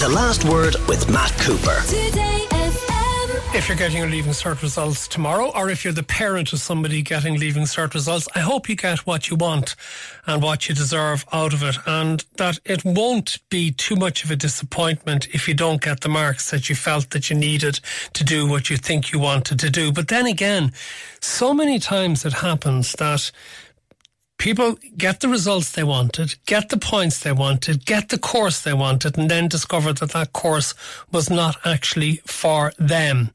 The Last Word with Matt Cooper. Today If you're getting your Leaving Cert results tomorrow, or if you're the parent of somebody getting Leaving Cert results, I hope you get what you want and what you deserve out of it, and that it won't be too much of a disappointment if you don't get the marks that you felt that you needed to do what you think you wanted to do. But then again, so many times it happens that people get the results they wanted, get the points they wanted, get the course they wanted, and then discover that that course was not actually for them.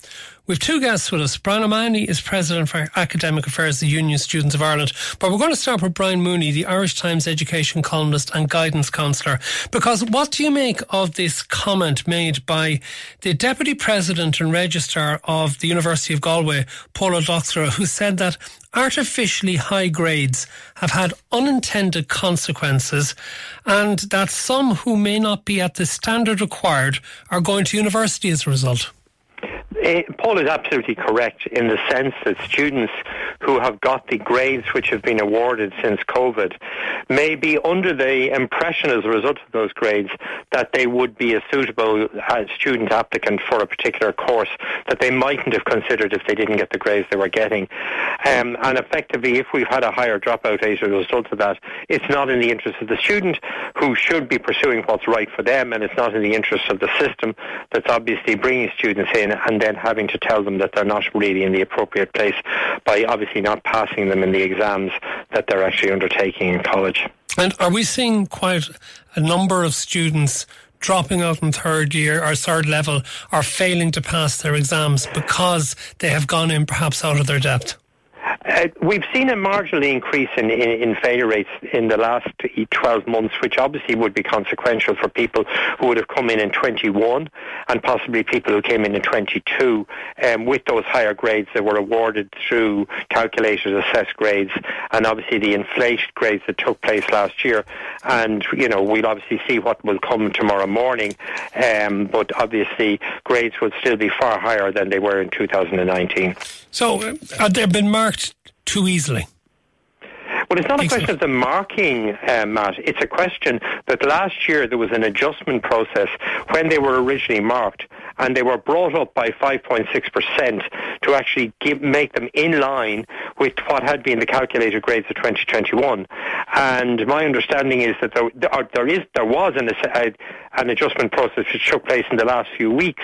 We've two guests with us. Bryan O'Mahony is President for Academic Affairs, the Union Students of Ireland. But we're going to start with Brian Mooney, the Irish Times education columnist and guidance counsellor. Because what do you make of this comment made by the Deputy President and Registrar of the University of Galway, Pól Ó Dochartaigh, who said that artificially high grades have had unintended consequences and that some who may not be at the standard required are going to university as a result? Uh, Paul is absolutely correct in the sense that students who have got the grades which have been awarded since COVID may be under the impression as a result of those grades that they would be a suitable uh, student applicant for a particular course that they mightn't have considered if they didn't get the grades they were getting. Um, and effectively, if we've had a higher dropout rate as a result of that, it's not in the interest of the student who should be pursuing what's right for them, and it's not in the interest of the system that's obviously bringing students in and then having to tell them that they're not really in the appropriate place by obviously not passing them in the exams that they're actually undertaking in college. And are we seeing quite a number of students dropping out in third year or third level or failing to pass their exams because they have gone in perhaps out of their depth? Uh, we've seen a marginal increase in, in, in, failure rates in the last 12 months, which obviously would be consequential for people who would have come in in 21 and possibly people who came in in 22 um, with those higher grades that were awarded through calculators, assessed grades, and obviously the inflated grades that took place last year. And, you know, we'll obviously see what will come tomorrow morning, um, but obviously grades would still be far higher than they were in 2019. So, uh, have there been marked too easily? Well, it's not a question of the marking, uh, Matt. It's a question that last year there was an adjustment process when they were originally marked, and they were brought up by 5.6% to actually give, make them in line with what had been the calculated grades of 2021. And my understanding is that there, there is there was an, an adjustment process which took place in the last few weeks,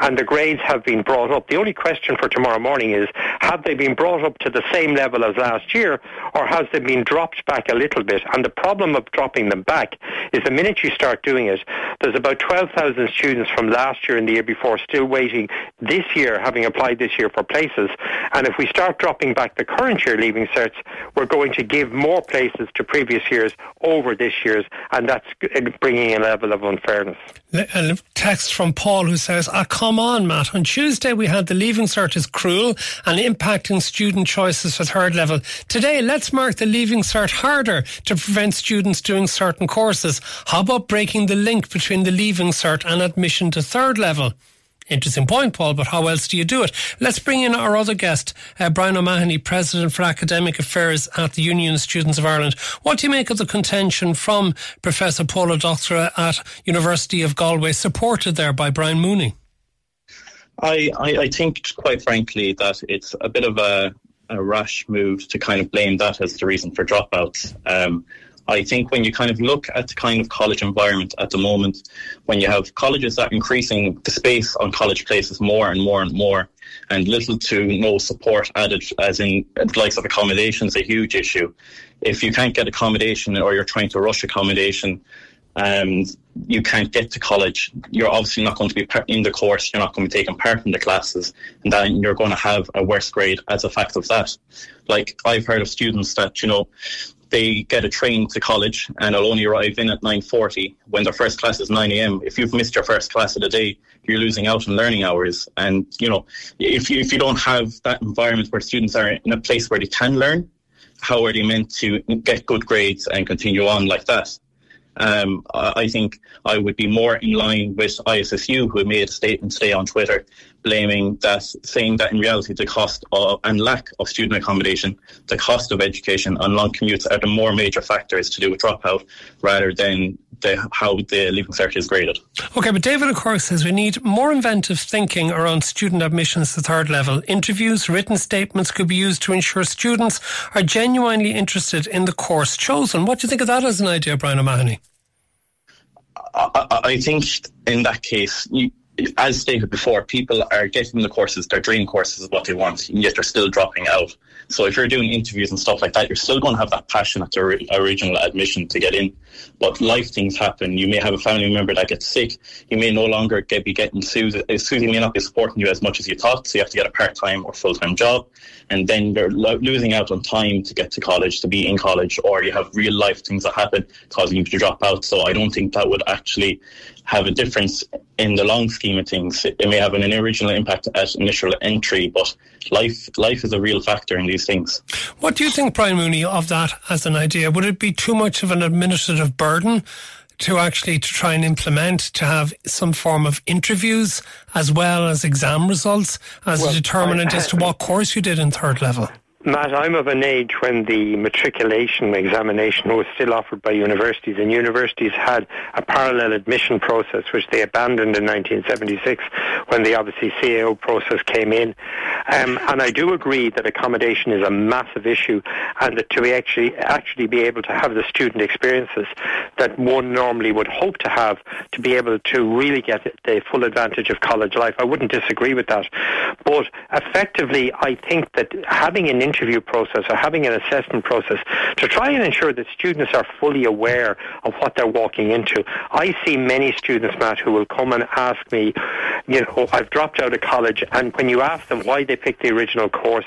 and the grades have been brought up. The only question for tomorrow morning is have they been brought up to the same level as last year, or has they been dropped back a little bit? And the problem of dropping them back is the minute you start doing it, there's about 12,000 students from last year and the year before still waiting this year, having applied this year for places. And if we start dropping back the current year leaving certs, we're going to give more places to previous years over this year's, and that's bringing a level of unfairness. A text from Paul who says, Ah, come on, Matt. On Tuesday, we had the leaving cert is cruel and impacting student choices for third level. Today, let's mark the leaving cert harder to prevent students doing certain courses. How about breaking the link between the leaving cert and admission to third level? Interesting point, Paul, but how else do you do it? Let's bring in our other guest, uh, Bryan O'Mahony, President for Academic Affairs at the Union of Students of Ireland. What do you make of the contention from Professor Pól Ó Dochartaigh at University of Galway, supported there by Brian Mooney? I, I, I think, quite frankly, that it's a bit of a, a rash move to kind of blame that as the reason for dropouts. Um, I think when you kind of look at the kind of college environment at the moment, when you have colleges that are increasing the space on college places more and more and more, and little to no support added, as in the likes of accommodation, is a huge issue. If you can't get accommodation or you're trying to rush accommodation, um, you can't get to college, you're obviously not going to be in the course, you're not going to be taking part in the classes, and then you're going to have a worse grade as a fact of that. Like, I've heard of students that, you know, they get a train to college and they'll only arrive in at 9.40 when their first class is 9am. If you've missed your first class of the day, you're losing out on learning hours. And, you know, if you, if you don't have that environment where students are in a place where they can learn, how are they meant to get good grades and continue on like that? Um, I think I would be more in line with ISSU, who made a statement today on Twitter blaming that, saying that in reality the cost of, and lack of student accommodation, the cost of education and long commutes are the more major factors to do with dropout rather than the, how the Leaving Cert is graded. Okay, but David, of course, says we need more inventive thinking around student admissions to third level. Interviews, written statements could be used to ensure students are genuinely interested in the course chosen. What do you think of that as an idea, Bryan O'Mahony? I, I think in that case, you, as stated before, people are getting the courses, their dream courses is what they want, and yet they're still dropping out. So if you're doing interviews and stuff like that, you're still going to have that passion at the original admission to get in. But life things happen. You may have a family member that gets sick. You may no longer get, be getting SUSI. SUSI may not be supporting you as much as you thought, so you have to get a part-time or full-time job. And then you're lo- losing out on time to get to college, to be in college, or you have real life things that happen causing you to drop out. So I don't think that would actually have a difference in the long scheme of things. It may have an original impact at initial entry, but life life is a real factor in these things. What do you think, Brian Mooney, of that as an idea? Would it be too much of an administrative burden to actually to try and implement to have some form of interviews as well as exam results as well, a determinant I, I, as to what course you did in third level? Matt, I'm of an age when the matriculation examination was still offered by universities, and universities had a parallel admission process which they abandoned in 1976 when the obviously CAO process came in. Um, and I do agree that accommodation is a massive issue, and that to actually actually be able to have the student experiences that one normally would hope to have to be able to really get the full advantage of college life. I wouldn't disagree with that, but effectively, I think that having an interview process or having an assessment process to try and ensure that students are fully aware of what they're walking into. I see many students, Matt, who will come and ask me, you know, I've dropped out of college, and when you ask them why they picked the original course,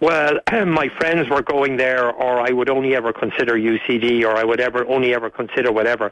well, my friends were going there, or I would only ever consider UCD, or I would ever only ever consider whatever.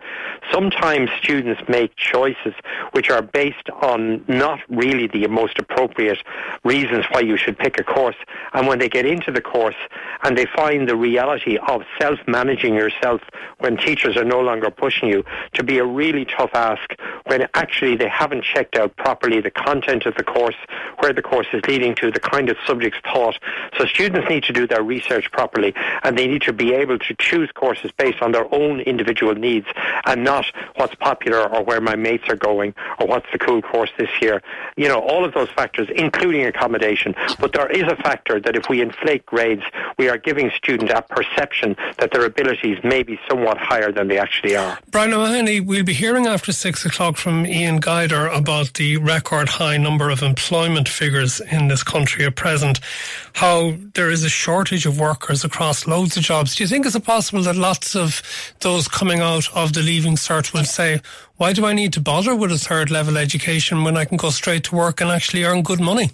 Sometimes students make choices which are based on not really the most appropriate reasons why you should pick a course, and when they get into the course and they find the reality of self-managing yourself when teachers are no longer pushing you to be a really tough ask when actually they haven't checked out properly the content of the course, where the course is leading to, the kind of subjects taught. So students need to do their research properly and they need to be able to choose courses based on their own individual needs and not what's popular or where my mates are going or what's the cool course this year. You know, all of those factors, including accommodation. But there is a factor that if we inflate inflate grades, we are giving students a perception that their abilities may be somewhat higher than they actually are. Bryan O'Mahony, we'll be hearing after six o'clock from Ian Guider about the record high number of employment figures in this country at present, how there is a shortage of workers across loads of jobs. Do you think is it possible that lots of those coming out of the Leaving Cert will say, why do I need to bother with a third level education when I can go straight to work and actually earn good money?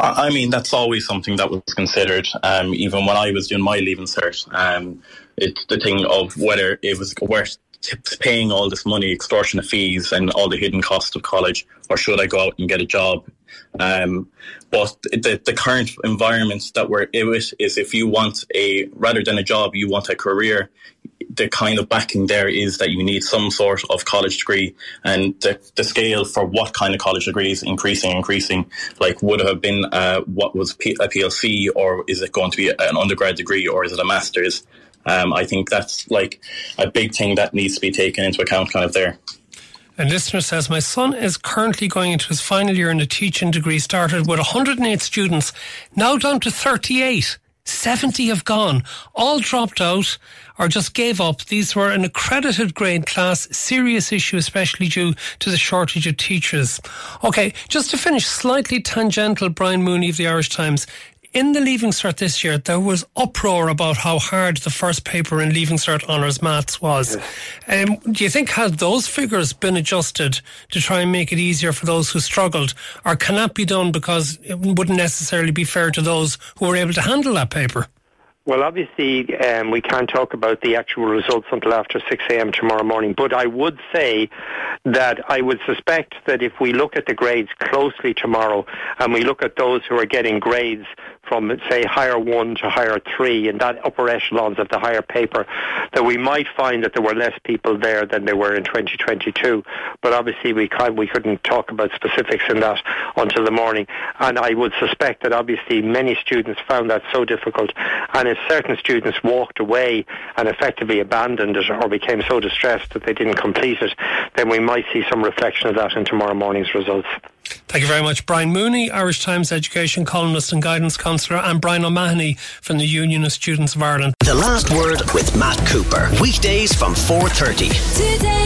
I mean, that's always something that was considered. Um, even when I was doing my leaving cert, um, it's the thing of whether it was worth paying all this money, extortionate fees, and all the hidden cost of college, or should I go out and get a job? Um, but the, the current environment that we're in is if you want a rather than a job, you want a career the kind of backing there is that you need some sort of college degree and the, the scale for what kind of college degree is increasing increasing like would have been uh, what was P- a PLC or is it going to be an undergrad degree or is it a master's um, I think that's like a big thing that needs to be taken into account kind of there a listener says, My son is currently going into his final year in a teaching degree, started with 108 students, now down to 38. 70 have gone, all dropped out or just gave up. These were an accredited grade class, serious issue, especially due to the shortage of teachers. Okay, just to finish, slightly tangential, Brian Mooney of the Irish Times. In the Leaving Cert this year, there was uproar about how hard the first paper in Leaving Cert Honours Maths was. Um, do you think had those figures been adjusted to try and make it easier for those who struggled, or can that be done because it wouldn't necessarily be fair to those who were able to handle that paper? Well, obviously, um, we can't talk about the actual results until after 6 a.m. tomorrow morning. But I would say that I would suspect that if we look at the grades closely tomorrow and we look at those who are getting grades from, say, higher one to higher three in that upper echelons of the higher paper, that we might find that there were less people there than there were in 2022. But obviously, we can't, we couldn't talk about specifics in that until the morning. And I would suspect that obviously many students found that so difficult. And if certain students walked away and effectively abandoned it or became so distressed that they didn't complete it, then we might see some reflection of that in tomorrow morning's results. Thank you very much. Brian Mooney, Irish Times education columnist and guidance counsellor, and Bryan O'Mahony from the Union of Students of Ireland. The Last Word with Matt Cooper. Weekdays from 4.30. Today